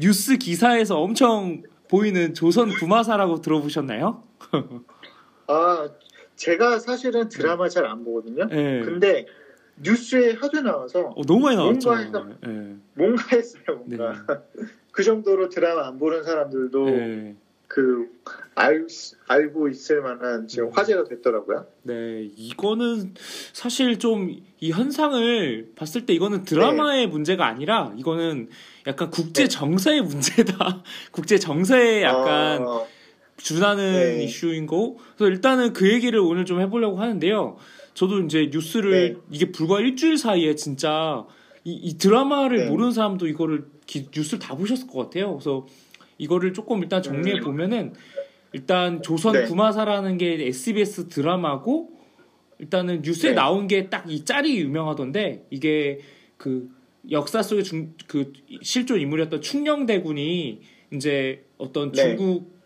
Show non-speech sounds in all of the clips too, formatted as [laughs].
뉴스 기사에서 엄청 보이는 조선 구마사라고 들어보셨나요? 아 제가 사실은 드라마 잘 안 보거든요. 네. 근데 뉴스에 하도 나와서 어, 너무 많이 나왔죠. 뭔가 해서- 네. 뭔가 했어요. 뭔가 [laughs] 그 정도로 드라마 안 보는 사람들도 네. 그 알, 알고 있을 만한 지금 음. 화제가 됐더라고요. 네, 이거는 사실 좀 이 현상을 봤을 때 이거는 드라마의 문제가 아니라 이거는 약간 국제 네. 정세의 문제다. [laughs] 국제 정세에 약간 어, 준하는 네. 이슈인 거고. 그래서 일단은 그 얘기를 오늘 좀 해보려고 하는데요. 저도 이제 뉴스를 네. 이게 불과 일주일 사이에 진짜 이, 이 드라마를 네. 모르는 사람도 이거를 기- 뉴스를 다 보셨을 것 같아요. 그래서 이거를 조금 일단 정리해 보면은 일단 조선 네. 구마사라는 게 SBS 드라마고 일단은 뉴스에 네. 나온 게 딱 이 짤이 유명하던데 이게 그 역사 속의 중, 그 실존 인물이었던 충녕대군이 이제 어떤 네. 중국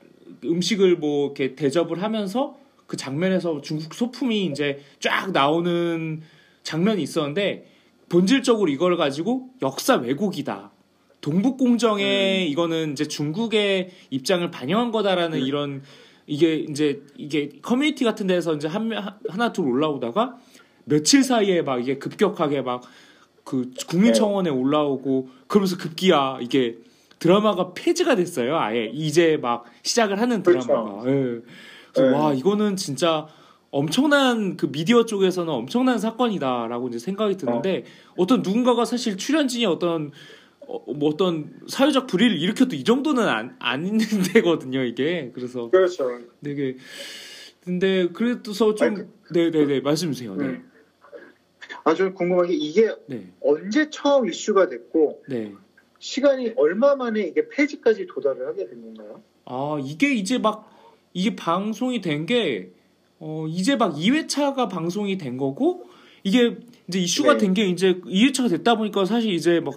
음식을 뭐 이렇게 대접을 하면서 그 장면에서 중국 소품이 이제 쫙 나오는 장면이 있었는데 본질적으로 이걸 가지고 역사 왜곡이다. 동북공정에 이거는 이제 중국의 입장을 반영한 거다라는 음. 이런 이게 이제 이게 커뮤니티 같은 데서 이제 한, 명- 하나 둘 올라오다가 며칠 사이에 막 이게 급격하게 막 그 국민청원에 올라오고 그러면서 급기야 이게 드라마가 폐지가 됐어요. 아예 이제 막 시작을 하는 그렇죠. 드라마가. 예. 그래서 네. 와 이거는 진짜 엄청난 그 미디어 쪽에서는 엄청난 사건이다라고 이제 생각이 드는데 어. 떤 누군가가 사실 출연진이 어떤 어, 뭐 어떤 사회적 불의를 일으켜도 이 정도는 안, 안 있는 [laughs] 데거든요 이게 그래서 그렇죠. 되게 근데 그래서 아니, 좀 네네네 말씀 주세요 네. 음. 아주 궁금한 게 이게 네. 언제 처음 이슈가 됐고 네. 시간이 얼마 만에 이게 폐지까지 도달을 하게 된 건가요? 아, 이게 이제 막, 이게 방송이 된 게, 어, 이제 막 2회차가 방송이 된 거고, 이게 이제 이슈가 네. 된게 이제 2회차가 됐다 보니까 사실 이제 막,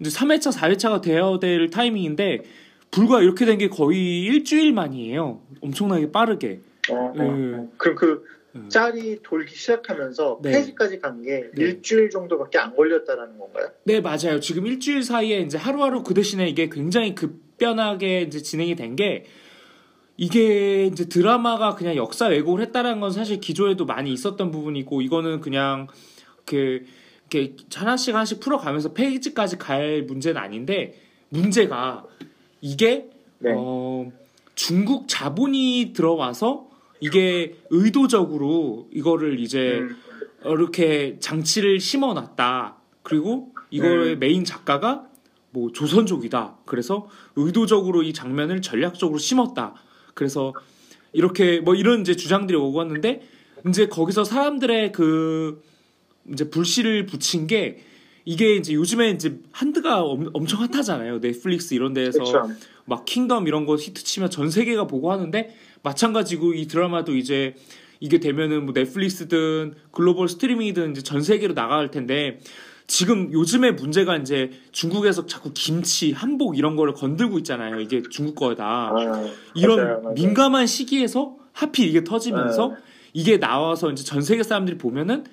이제 3회차, 4회차가 되어야 될 타이밍인데, 불과 이렇게 된 게 거의 일주일 만이에요. 엄청나게 빠르게. 어, 어, 네. 어. 그럼 그 음. 짤이 돌기 시작하면서 네. 폐지까지 간게 네. 일주일 정도밖에 안 걸렸다라는 건가요? 네, 맞아요. 지금 일주일 사이에 이제 하루하루 그 대신에 이게 굉장히 급변하게 이제 진행이 된 게 이게 이제 드라마가 그냥 역사 왜곡을 했다라는 건 사실 기조에도 많이 있었던 부분이고 이거는 그냥 그 이렇게 하나씩 하나씩 풀어가면서 페이지까지 갈 문제는 아닌데 문제가 이게 네. 어, 중국 자본이 들어와서 이게 의도적으로 이거를 이제 음, 이렇게 장치를 심어놨다. 그리고 이거의 음. 메인 작가가 뭐 조선족이다. 그래서 의도적으로 이 장면을 전략적으로 심었다. 그래서 이렇게 뭐 이런 이제 주장들이 오고 왔는데 이제 거기서 사람들의 그 이제 불씨를 붙인 게 이게 이제 요즘에 이제 한드가 엄, 엄청 hot하잖아요. 넷플릭스 이런 데에서 그렇죠. 막 킹덤 이런 거 히트 치면 전 세계가 보고 하는데 마찬가지고 이 드라마도 이제 이게 되면은 뭐 넷플릭스든 글로벌 스트리밍이든 이제 전 세계로 나갈 텐데 지금 요즘의 문제가 이제 중국에서 자꾸 김치, 한복 이런 거를 건들고 있잖아요. 이게 중국 거다. 아, 이런 맞아요, 맞아요. 민감한 시기에서 하필 이게 터지면서 네. 이게 나와서 이제 전 세계 사람들이 보면은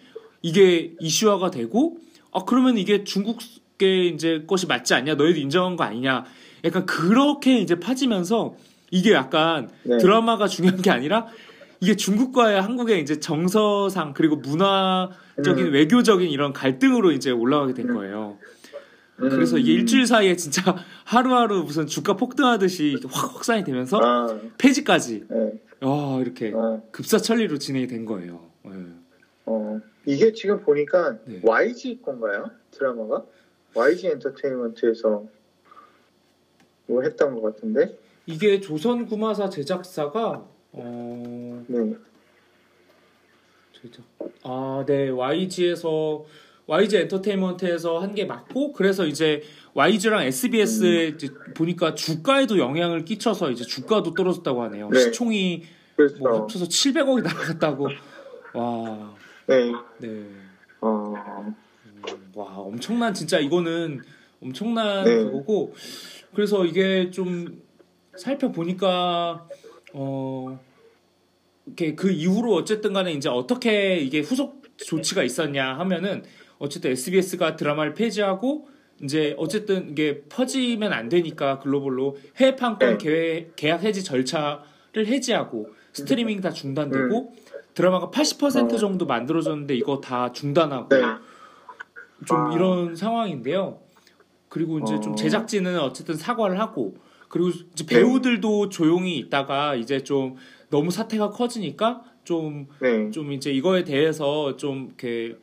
이게 이슈화가 되고 아 그러면 이게 중국의 이제 것이 맞지 않냐 너희도 인정한 거 아니냐 약간 그렇게 이제 파지면서 이게 약간 네. 드라마가 중요한 게 아니라 이게 중국과의 한국의 이제 정서상 그리고 문화적인 음. 외교적인 이런 갈등으로 이제 올라가게 된 거예요. 음. 그래서 이게 일주일 사이에 진짜 [laughs] 하루하루 무슨 주가 폭등하듯이 확 확산이 되면서 아, 폐지까지 네. 아 이렇게 아, 급사천리로 진행이 된 거예요. 이게 지금 보니까 네. YG 건가요? 드라마가? YG 엔터테인먼트에서 뭐 했던 것 같은데? 이게 조선 구마사 제작사가 어 네. 제작 아 네 YG에서 YG 엔터테인먼트에서 한 게 맞고 그래서 이제 YG랑 SBS에 음. 이제 보니까 주가에도 영향을 끼쳐서 이제 주가도 떨어졌다고 하네요. 네. 시총이 그래서, 뭐 합쳐서 700억이 나갔다고. 와, 네. 네. 어, 음, 와 엄청난 진짜 이거는 엄청난 네. 그거고 그래서 이게 좀 살펴보니까 어 이렇게 그 이후로 어쨌든 간에 이제 어떻게 이게 후속 조치가 있었냐 하면은 어쨌든 SBS가 드라마를 폐지하고 이제 어쨌든 이게 퍼지면 안 되니까 글로벌로 해외 판권 네. 계약 해지 절차를 해지하고 스트리밍 다 중단되고 드라마가 80% 음. 어. 정도 만들어졌는데 이거 다 중단하고 네. 좀 아. 이런 상황인데요. 그리고 이제 어. 좀 제작진은 어쨌든 사과를 하고 그리고 이제 네. 배우들도 조용히 있다가 이제 좀 너무 사태가 커지니까 좀 네. 좀 이제 이거에 대해서 좀 이렇게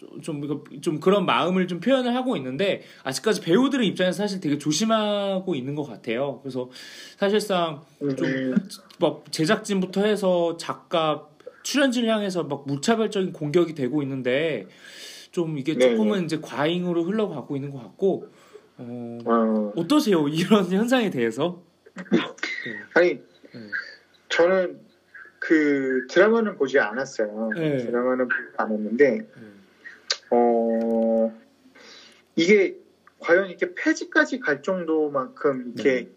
좀- 좀 이거 좀 그런 마음을 좀 표현을 하고 있는데 아직까지 배우들의 입장에서 사실 되게 조심하고 있는 것 같아요. 그래서 사실상 음, 막 제작진부터 해서 작가 출연진을 향해서 막 무차별적인 공격이 되고 있는데 좀 이게 네. 조금은 이제 과잉으로 흘러가고 있는 것 같고 어, 어, 어떠세요 [laughs] 이런 현상에 대해서? 아니 네. 저는 그 드라마는 보지 않았어요. 네. 드라마는 보지 않았는데 음. 어 이게 과연 이렇게 폐지까지 갈 정도만큼 이렇게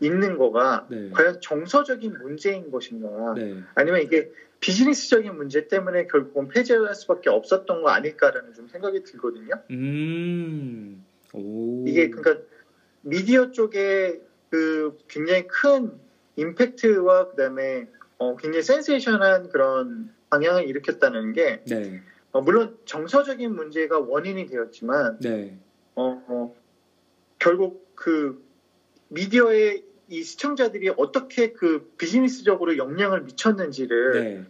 있는 거가 네. 과연 정서적인 문제인 것인가 네. 아니면 이게 비즈니스적인 문제 때문에 결국은 폐지할 수밖에 없었던 거 아닐까라는 좀 생각이 들거든요. 음. 오. 이게 그러니까 미디어 쪽에 그 굉장히 큰 임팩트와 그다음에 어, 굉장히 센세이션한 그런 방향을 일으켰다는 게 네. 어, 물론 정서적인 문제가 원인이 되었지만 네. 어, 어, 결국 그 미디어의 이 시청자들이 어떻게 그 비즈니스적으로 영향을 미쳤는지를 네.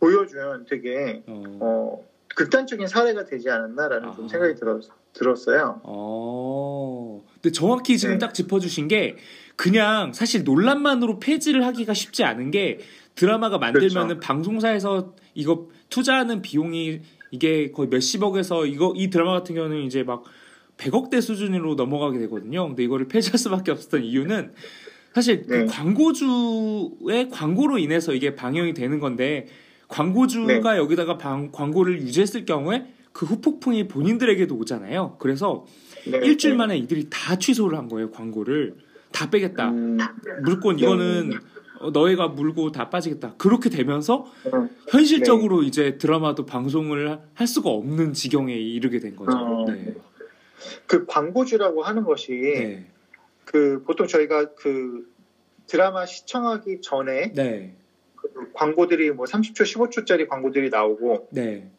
보여준 되게 어. 어, 극단적인 사례가 되지 않았나라는 좀 아. 생각이 들었, 들었어요. 어. 근데 정확히 지금 네. 딱 짚어주신 게 그냥 사실 논란만으로 폐지를 하기가 쉽지 않은 게 드라마가 만들면은 그렇죠. 방송사에서 이거 투자하는 비용이 이게 거의 몇십억에서 이거 이 드라마 같은 경우는 이제 막 100억대 수준으로 넘어가게 되거든요. 근데 이거를 [laughs] 폐지할 수밖에 없었던 이유는 사실 그 네. 광고주의 광고로 인해서 이게 방영이 되는 건데 광고주가 네. 여기다가 방- 광고를 유지했을 경우에 그 후폭풍이 본인들에게도 오잖아요. 그래서 네, 일주일 네. 만에 이들이 다 취소를 한 거예요. 광고를 다 빼겠다. 음, 네. 이거는 어, 너희가 물고 다 빠지겠다. 그렇게 되면서 음, 현실적으로 이제 드라마도 방송을 할 수가 없는 지경에 이르게 된 거죠. 어, 네. 그 광고주라고 하는 것이 네. 그 보통 저희가 그 드라마 시청하기 전에 네. 그 광고들이 뭐 30초, 15초짜리 광고들이 나오고 네.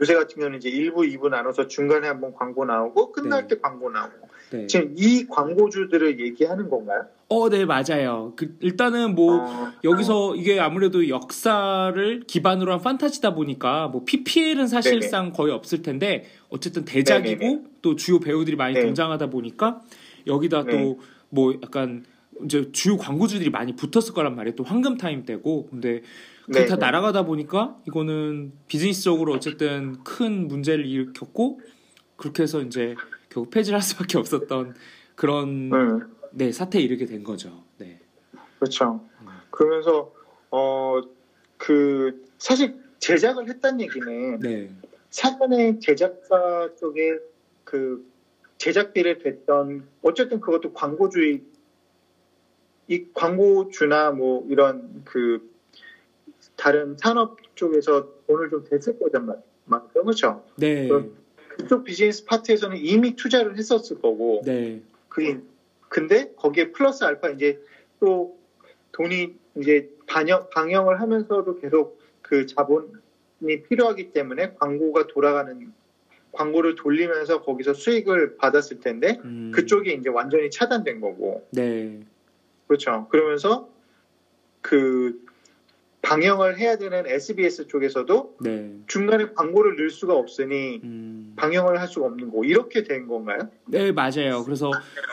요새 같은 경우는 이제 1부, 2부 나눠서 중간에 한번 광고 나오고 끝날 네. 때 광고 나오고 네. 지금 이 광고주들을 얘기하는 건가요? 어, 네, 맞아요. 그, 일단은 뭐 어, 여기서 이게 아무래도 역사를 기반으로 한 판타지다 보니까 뭐 PPL은 사실상 거의 없을 텐데 어쨌든 대작이고 네네네. 또 주요 배우들이 많이 네. 등장하다 보니까 여기다 네. 또 뭐 약간 이제 주요 광고주들이 많이 붙었을 거란 말이에요. 또 황금 타임 때고 근데 그게 네, 다 네. 날아가다 보니까 이거는 비즈니스적으로 어쨌든 큰 문제를 일으켰고 그렇게 해서 이제 결국 폐지를 할 수밖에 없었던 그런 음, 네 사태에 이르게 된 거죠. 네. 그렇죠. 음. 그러면서 어 그 사실 제작을 했다는 얘기는 네. 사전에 제작사 쪽에 그 제작비를 댔던 어쨌든 그것도 광고주의 이 광고주나 뭐 이런 그 다른 산업 쪽에서 돈을 좀 댔을 말이죠. 그렇죠. 네. 그럼 그쪽 비즈니스 파트에서는 이미 투자를 했었을 거고 네. 그게 근데 거기에 플러스 알파 이제 또 돈이 이제 반영 방영을 하면서도 계속 그 자본이 필요하기 때문에 광고가 돌아가는 광고를 돌리면서 거기서 수익을 받았을 텐데 음. 그쪽이 이제 완전히 차단된 거고 네. 그렇죠 그러면서 그 방영을 해야 되는 SBS 쪽에서도 네. 중간에 광고를 넣을 수가 없으니 음. 방영을 할 수가 없는 거고 이렇게 된 건가요? 네, 맞아요. 그래서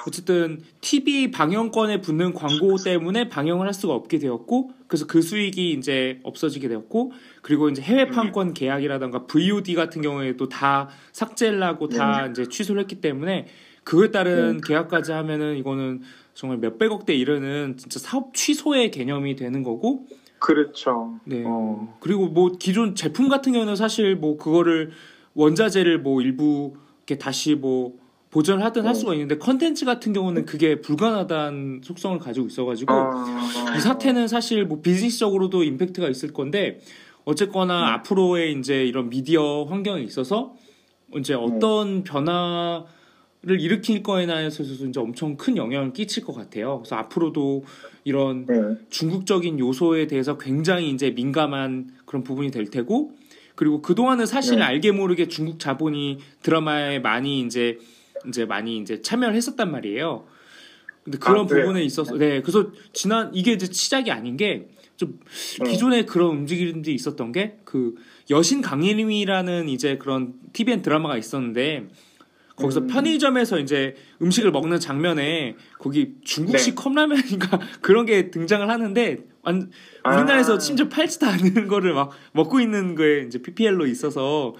어쨌든 TV 방영권에 붙는 광고 때문에 방영을 할 수가 없게 되었고, 그래서 그 수익이 이제 없어지게 되었고, 그리고 이제 해외 판권 계약이라던가 VOD 같은 경우에도 다 삭제를 하고 다 이제 취소를 했기 때문에 그에 따른 계약까지 하면은 이거는 정말 몇백억 대 이르는 진짜 사업 취소의 개념이 되는 거고, 그렇죠. 네. 어. 그리고 뭐 기존 제품 같은 경우는 사실 뭐 그거를 원자재를 뭐 일부 이렇게 다시 뭐 보존하든 할 어. 수가 있는데 컨텐츠 같은 경우는 그게 불가능하다는 속성을 가지고 있어가지고 어. 이 사태는 사실 뭐 비즈니스적으로도 임팩트가 있을 건데 어쨌거나 음. 앞으로의 이제 이런 미디어 환경에 있어서 이제 어떤 변화 를 일으킬 거에 대해서도 이제 엄청 큰 영향을 끼칠 것 같아요. 그래서 앞으로도 이런 네. 중국적인 요소에 대해서 굉장히 이제 민감한 그런 부분이 될 테고 그리고 그동안은 사실 네. 알게 모르게 중국 자본이 드라마에 많이 이제 이제 많이 이제 참여를 했었단 말이에요. 근데 그런 아, 그래요? 부분에 있어서 네 그래서 지난 이게 이제 시작이 아닌 게좀 네. 기존에 그런 움직임들이 있었던 게 그 여신 강림이라는 이제 그런 TVN 드라마가 있었는데 거기서 음. 편의점에서 이제 음식을 먹는 장면에 거기 중국식 네. 컵라면인가 [laughs] 그런 게 등장을 하는데 완- 우리나라에서 아. 심지어 팔지도 않는 거를 막 먹고 있는 거에 이제 PPL로 있어서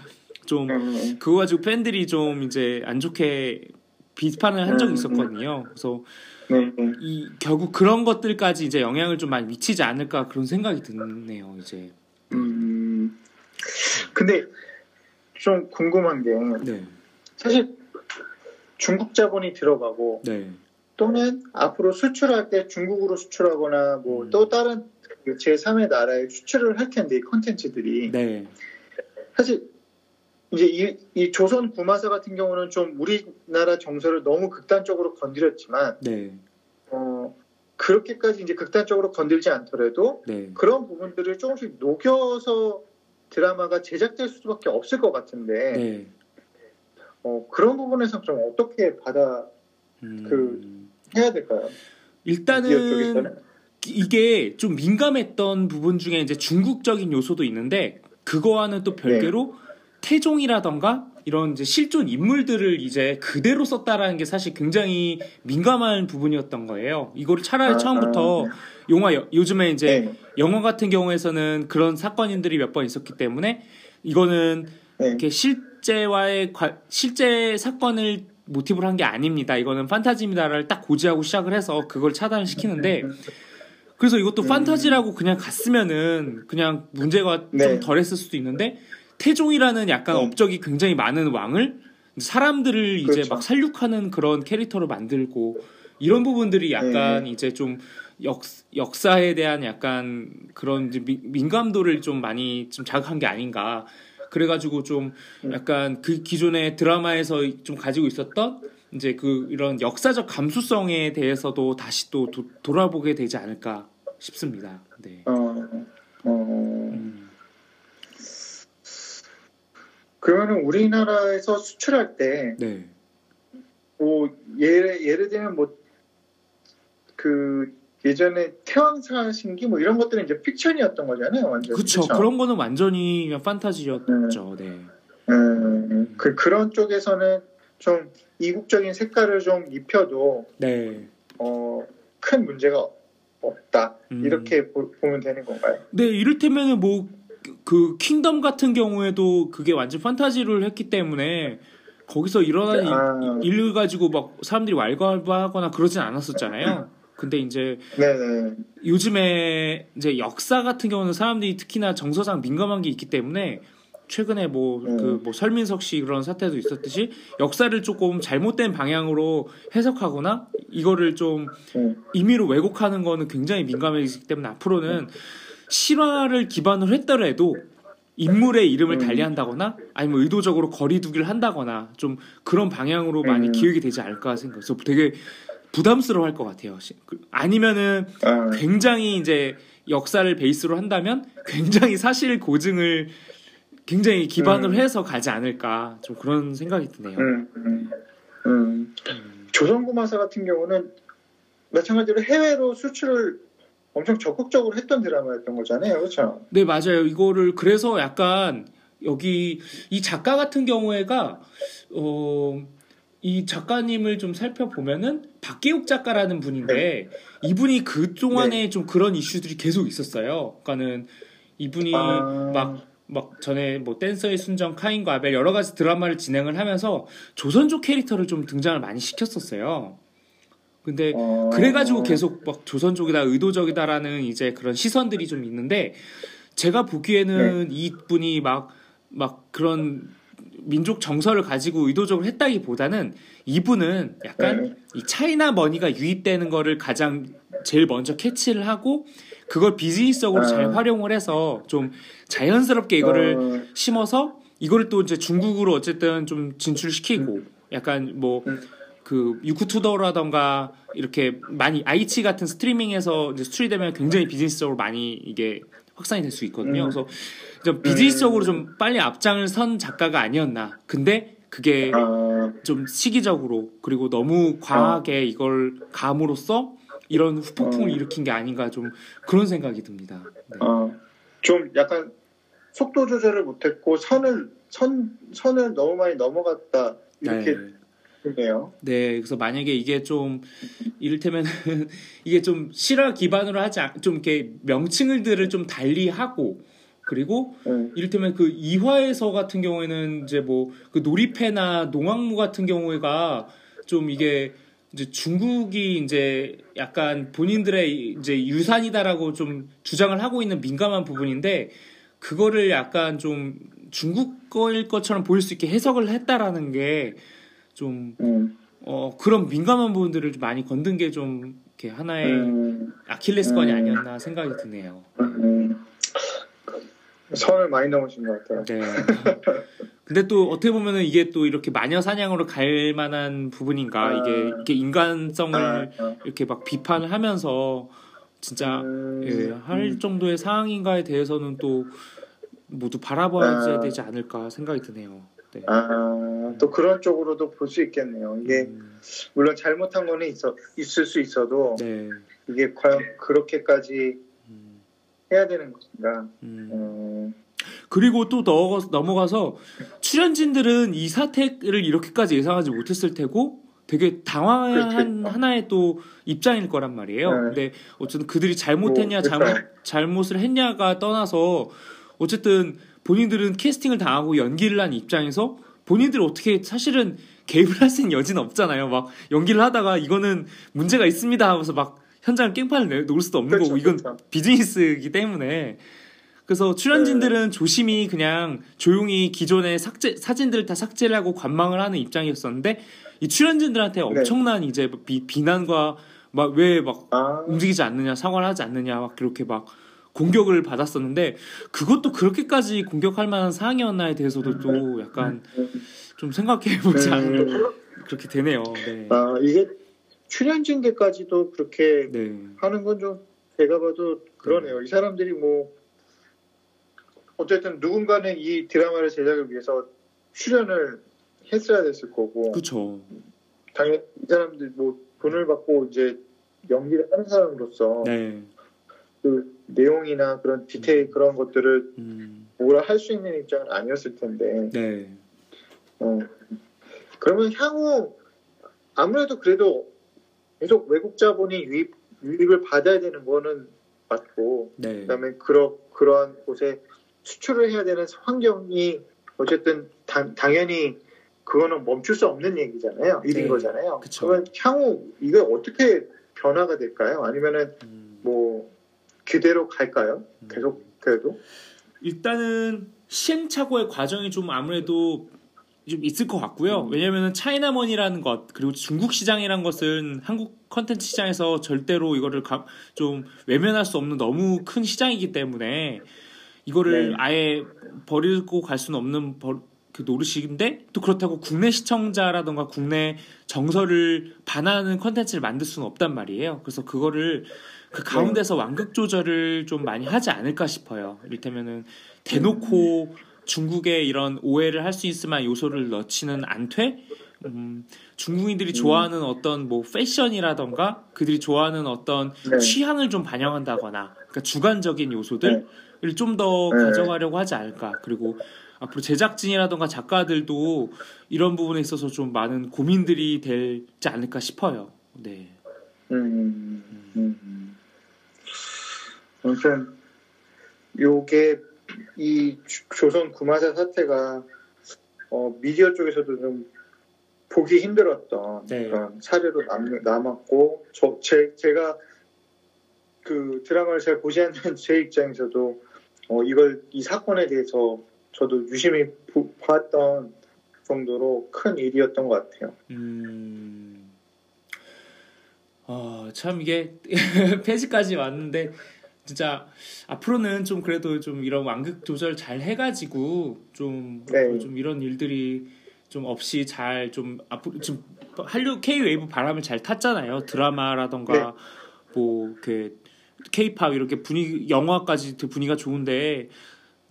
좀 음, 그거 가지고 팬들이 좀 이제 안 좋게 비판을 한 적이 음, 있었거든요. 그래서 네, 네. 이 결국 그런 것들까지 이제 영향을 좀 많이 미치지 않을까 그런 생각이 드네요. 이제 음, 근데 좀 궁금한 게 네, 사실 중국 자본이 들어가고 네, 또는 앞으로 수출할 때 중국으로 수출하거나 뭐 음. 또 다른 그 제3의 나라에 수출을 할 텐데 이 콘텐츠들이 네, 사실 이제 이, 이 조선 구마사 같은 경우는 좀 우리나라 정서를 너무 극단적으로 건드렸지만 네, 어 그렇게까지 이제 극단적으로 건들지 않더라도 네. 그런 부분들을 조금씩 녹여서 드라마가 제작될 수밖에 없을 것 같은데 네. 어, 그런 부분에서 좀 어떻게 받아 음, 그- 해야 될까요? 일단은 이게 좀 민감했던 부분 중에 이제 중국적인 요소도 있는데 그거와는 또 별개로 태종이라던가 이런 이제 실존 인물들을 이제 그대로 썼다라는 게 사실 굉장히 민감한 부분이었던 거예요. 이거를 차라리 아, 처음부터 영화 여- 요즘에 이제 네, 영화 같은 경우에서는 그런 사건인들이 몇 번 있었기 때문에 이거는 네. 이렇게 실 제와의 과- 실제 사건을 모티브로 한 게 아닙니다. 이거는 판타지입니다를 딱 고지하고 시작을 해서 그걸 차단을 시키는데 그래서 이것도 음. 판타지라고 그냥 갔으면은 그냥 문제가 네. 좀 덜했을 수도 있는데 태종이라는 약간 네. 업적이 굉장히 많은 왕을 사람들을 이제 그렇죠. 막 살육하는 그런 캐릭터로 만들고 이런 부분들이 약간 네. 이제 좀 역, 역사에 대한 약간 그런 이제 미- 민감도를 좀 많이 좀 자극한 게 아닌가. 그래가지고 좀 음. 약간 그 기존의 드라마에서 좀 가지고 있었던 이제 그 이런 역사적 감수성에 대해서도 다시 또 도- 돌아보게 되지 않을까 싶습니다. 네. 어, 어, 음. 그러면 우리나라에서 수출할 때 네. 뭐 예를 예를 들면 뭐 그 예전에 태왕사 신기 뭐 이런 것들은 이제 픽션이었던 거잖아요, 완전. 그쵸. 그런 거는 완전히 그냥 판타지였죠. 네. 음, 그 그런 쪽에서는 좀 이국적인 색깔을 좀 입혀도 네. 어, 큰 문제가 없다 음. 이렇게 보, 면 되는 건가요? 네, 이를테면은 뭐그 킹덤 같은 경우에도 그게 완전 판타지를 했기 때문에 거기서 일어나는 아. 일- 가지고 막 사람들이 왈가왈부하거나 그러진 않았었잖아요. [laughs] 근데 이제 네네. 요즘에 이제 역사 같은 경우는 사람들이 특히나 정서상 민감한 게 있기 때문에 최근에 뭐그 음. 뭐 설민석 씨 그런 사태도 있었듯이 역사를 조금 잘못된 방향으로 해석하거나 이거를 좀 음. 임의로 왜곡하는 거는 굉장히 민감해지기 때문에 앞으로는 실화를 기반으로 했더라도 인물의 이름을 음. 달리한다거나 아니면 의도적으로 거리두기를 한다거나 좀 그런 방향으로 많이 음. 기획이 되지 않을까 생각해서 되게 부담스러워 할 것 같아요. 시- 그- 아니면은 아, 굉장히 이제 역사를 베이스로 한다면 굉장히 사실 고증을 굉장히 기반으로 음. 해서 가지 않을까 좀 그런 생각이 드네요. 음, 음, 음. 음. 조선구마사 같은 경우는 마찬가지로 해외로 수출을 엄청 적극적으로 했던 드라마였던 거잖아요, 그렇죠? 네 맞아요. 이거를 그래서 약간 여기 이 작가 같은 경우에가 어. 이 작가님을 좀 살펴보면은 박계욱 작가라는 분인데 이분이 그 동안에 좀 그런 이슈들이 계속 있었어요. 그러니까는 이분이 아. 막막 전에 뭐 댄서의 순정, 카인과 아벨 여러 가지 드라마를 진행을 하면서 조선족 캐릭터를 좀 등장을 많이 시켰었어요. 근데 어, 그래가지고 계속 막 조선족이다, 의도적이다라는 이제 그런 시선들이 좀 있는데 제가 보기에는 네. 이분이 막 막 그런 민족 정서를 가지고 의도적으로 했다기보다는 이분은 약간 네. 이 China money가 유입되는 거를 가장 제일 먼저 캐치를 하고 그걸 비즈니스적으로 아. 잘 활용을 해서 좀 자연스럽게 이거를 어, 심어서 이걸 또 이제 중국으로 어쨌든 좀 진출시키고 약간 뭐 음. 그 유쿠투더라던가 이렇게 많이 아이치 같은 스트리밍에서 이제 수출되면 굉장히 비즈니스적으로 많이 이게 확산이 될 수 있거든요. 음. 그래서 좀 비즈니스적으로 좀 빨리 앞장을 선 작가가 아니었나. 근데 그게 아, 좀 시기적으로 그리고 너무 과하게 이걸 감으로써 이런 후폭풍을 어. 일으킨 게 아닌가 좀 그런 생각이 듭니다. 네. 어, 좀 약간 속도 조절을 못했고 선을 선 선을 너무 많이 넘어갔다 이렇게 네. 되네요. 네, 그래서 만약에 이게 좀 이를테면 [laughs] 이게 좀 실화 기반으로 하지 않, 좀 이렇게 명칭을들을 좀 달리 하고 그리고 네. 이를테면 그 이화에서 같은 경우에는 이제 뭐 그 놀이패나 농악무 같은 경우가 좀 이게 이제 중국이 이제 약간 본인들의 이제 유산이다라고 좀 주장을 하고 있는 민감한 부분인데 그거를 약간 좀 중국 거일 것처럼 보일 수 있게 해석을 했다라는 게 좀 음, 어, 그런 민감한 부분들을 좀 많이 건든 게 좀 이렇게 하나의 음, 아킬레스건이 음. 아니었나 생각이 드네요. 음. 선을 많이 넘으신 것 같아요. 네. [laughs] 근데 또 어떻게 보면은 이게 또 이렇게 마녀 사냥으로 갈 만한 부분인가 아. 이게 이렇게 인간성을 아, 아. 이렇게 막 비판을 하면서 진짜 음, 예, 할 음. 정도의 상황인가에 대해서는 또 모두 바라봐야 아. 되지 않을까 생각이 드네요. 네. 아, 또 그런 쪽으로도 볼 수 있겠네요. 이게 음, 물론 잘못한 거는 있어, 있을 수 있어도 네. 이게 과연 그렇게까지 음, 해야 되는 것인가? 음. 음, 그리고 또 넘어가- 넘어가서 출연진들은 이 사태를 이렇게까지 예상하지 못했을 테고 되게 당황한 그렇겠죠. 하나의 또 입장일 거란 말이에요. 네. 근데 어쨌든 그들이 잘못했냐 뭐, 잘못 일단- 잘못을 했냐가 떠나서 어쨌든 본인들은 캐스팅을 당하고 연기를 한 입장에서 본인들 어떻게 사실은 개입을 할 수 있는 여지는 없잖아요. 막 연기를 하다가 이거는 문제가 있습니다 하면서 막 현장을 깽판을 내- 놓을 수도 없는 그렇죠, 거고 이건 그렇죠. 비즈니스이기 때문에 그래서 출연진들은 조심히 그냥 조용히 기존의 삭제 사진들을 다 삭제를 하고 관망을 하는 입장이었었는데 이 출연진들한테 엄청난 이제 비, 비난과 막왜막 아, 움직이지 않느냐 사과를 하지 않느냐 막 그렇게 막 공격을 받았었는데 그것도 그렇게까지 공격할 만한 사항이었나에 대해서도 또 약간 좀 생각해 보지 않는 음, 그렇게 되네요. 네. 아, 이게 출연진들까지도 그렇게 네. 하는 건 좀 제가 봐도 그러네요. 이 사람들이 뭐 어쨌든 누군가는 이 드라마를 제작을 위해서 출연을 했어야 됐을 거고 그렇죠. 당연히 이 사람들 뭐 돈을 받고 이제 연기를 하는 사람으로서 네. 그 내용이나 그런 디테일 그런 것들을 음. 뭐라 할 수 있는 입장은 아니었을 텐데 네. 어. 그러면 향후 아무래도 그래도 계속 외국 자본이 유입 유입을 받아야 되는 거는 맞고 네. 그다음에 그러 그러한 곳에 수출을 해야 되는 환경이 어쨌든 당, 당연히 그거는 멈출 수 없는 얘기잖아요. 일인 네. 거잖아요. 그쵸. 그러면 향후 이거 어떻게 변화가 될까요? 아니면은 음. 뭐 그대로 갈까요? 계속 그래도 일단은 시행착오의 과정이 좀 아무래도 좀 있을 것 같고요. 왜냐면은 China money라는 것 그리고 중국 시장이란 것은 한국 컨텐츠 시장에서 절대로 이거를 가- 좀 외면할 수 없는 너무 큰 시장이기 때문에 이거를 네. 아예 버리고 갈 수는 없는 버- 그 노릇인데 또 그렇다고 국내 시청자라던가 국내 정서를 반하는 컨텐츠를 만들 수는 없단 말이에요. 그래서 그거를 그 가운데서 완급 조절을 좀 많이 하지 않을까 싶어요. 이를테면은 대놓고 중국의 이런 오해를 할 수 있을 만한 요소를 넣지는 않되 음, 중국인들이 좋아하는 어떤 뭐 패션이라던가 그들이 좋아하는 어떤 네. 취향을 좀 반영한다거나 그러니까 주관적인 요소들을 좀더 네. 가져가려고 하지 않을까 그리고 앞으로 제작진이라던가 작가들도 이런 부분에 있어서 좀 많은 고민들이 되지 않을까 싶어요. 네. 음, 음. 아무튼 요게 이 조- 조선 구마사 사태가 어, 미디어 쪽에서도 좀 보기 힘들었던 네. 그런 사례로 남, 남았고 저, 제, 제가 그 드라마를 잘 보지 않는 제 입장에서도 어, 이걸 이 사건에 대해서 저도 유심히 보- 봤던 정도로 큰 일이었던 것 같아요. 음. 어, 참 이게 [laughs] 폐지까지 왔는데 진짜 앞으로는 좀 그래도 좀 이런 완극 조절 잘 해가지고 좀, 네. 좀 이런 일들이 좀 없이 잘 좀 앞으로 지금 한류 K 웨이브 바람을 잘 탔잖아요. 드라마라던가 네. 뭐그 K-팝 이렇게 분위기 영화까지 되게 분위기가 좋은데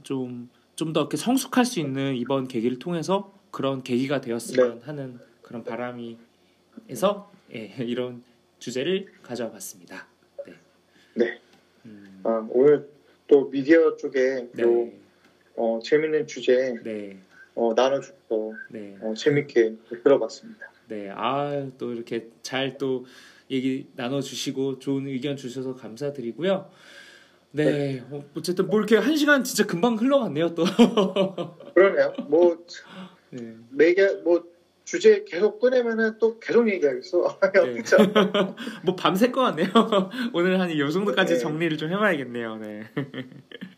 좀 좀 더 이렇게 성숙할 수 있는 이번 계기를 통해서 그런 계기가 되었으면 하는 그런 바람이에서 예, [laughs] 이런 주제를 가져와 봤습니다. 네. 네. 음, 아, 오늘 또 미디어 쪽에 또 네. 어, 재밌는 주제 네. 어, 나눠주고 네. 어, 재밌게 들어봤습니다. 네. 아, 또 이렇게 잘 또 얘기 나눠 주시고 좋은 의견 주셔서 감사드리고요. 네. 어, 어쨌든 뭐 이렇게 한 시간 진짜 금방 흘러갔네요, 또. 그러네요. 뭐 [laughs] 네. 매개 뭐 주제 계속 꺼내면은 또 계속 얘기하겠어. [laughs] 네. [laughs] 뭐 밤샐 것 같네요. [laughs] 오늘 한 이 정도까지 네. 정리를 좀 해봐야겠네요. 네.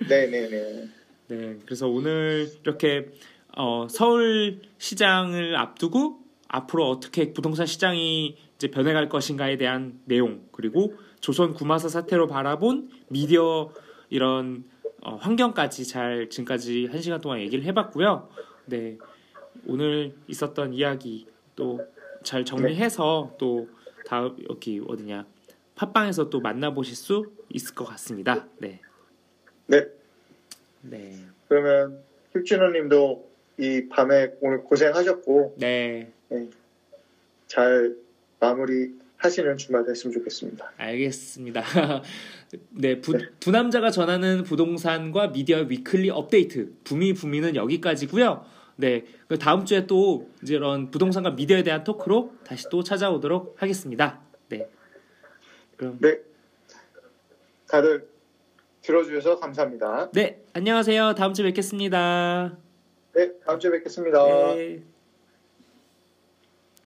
네네네. 네. 그래서 오늘 이렇게 어, 서울 시장을 앞두고 앞으로 어떻게 부동산 시장이 이제 변해갈 것인가에 대한 내용 그리고 조선 구마사 사태로 바라본 미디어 이런 어, 환경까지 잘 지금까지 한 시간 동안 얘기를 해봤고요. 네. 오늘 있었던 이야기 또 잘 정리해서 또 다음 여기 어디냐 팟빵에서 또 만나보실 수 있을 것 같습니다. 네. 네. 네. 그러면 힙진호님도 이 밤에 오늘 고생하셨고 네. 잘 마무리 하시는 주말 됐으면 좋겠습니다. 알겠습니다. [laughs] 네, 부, 두 남자가 전하는 부동산과 미디어 위클리 업데이트 부미 부미는 여기까지고요. 네, 그 다음 주에 또 이제 이런 부동산과 미디어에 대한 토크로 다시 또 찾아오도록 하겠습니다. 네, 그럼 네. 다들 들어주셔서 감사합니다. 네 안녕하세요. 다음 주에 뵙겠습니다. 네, 다음 주에 뵙겠습니다. 네.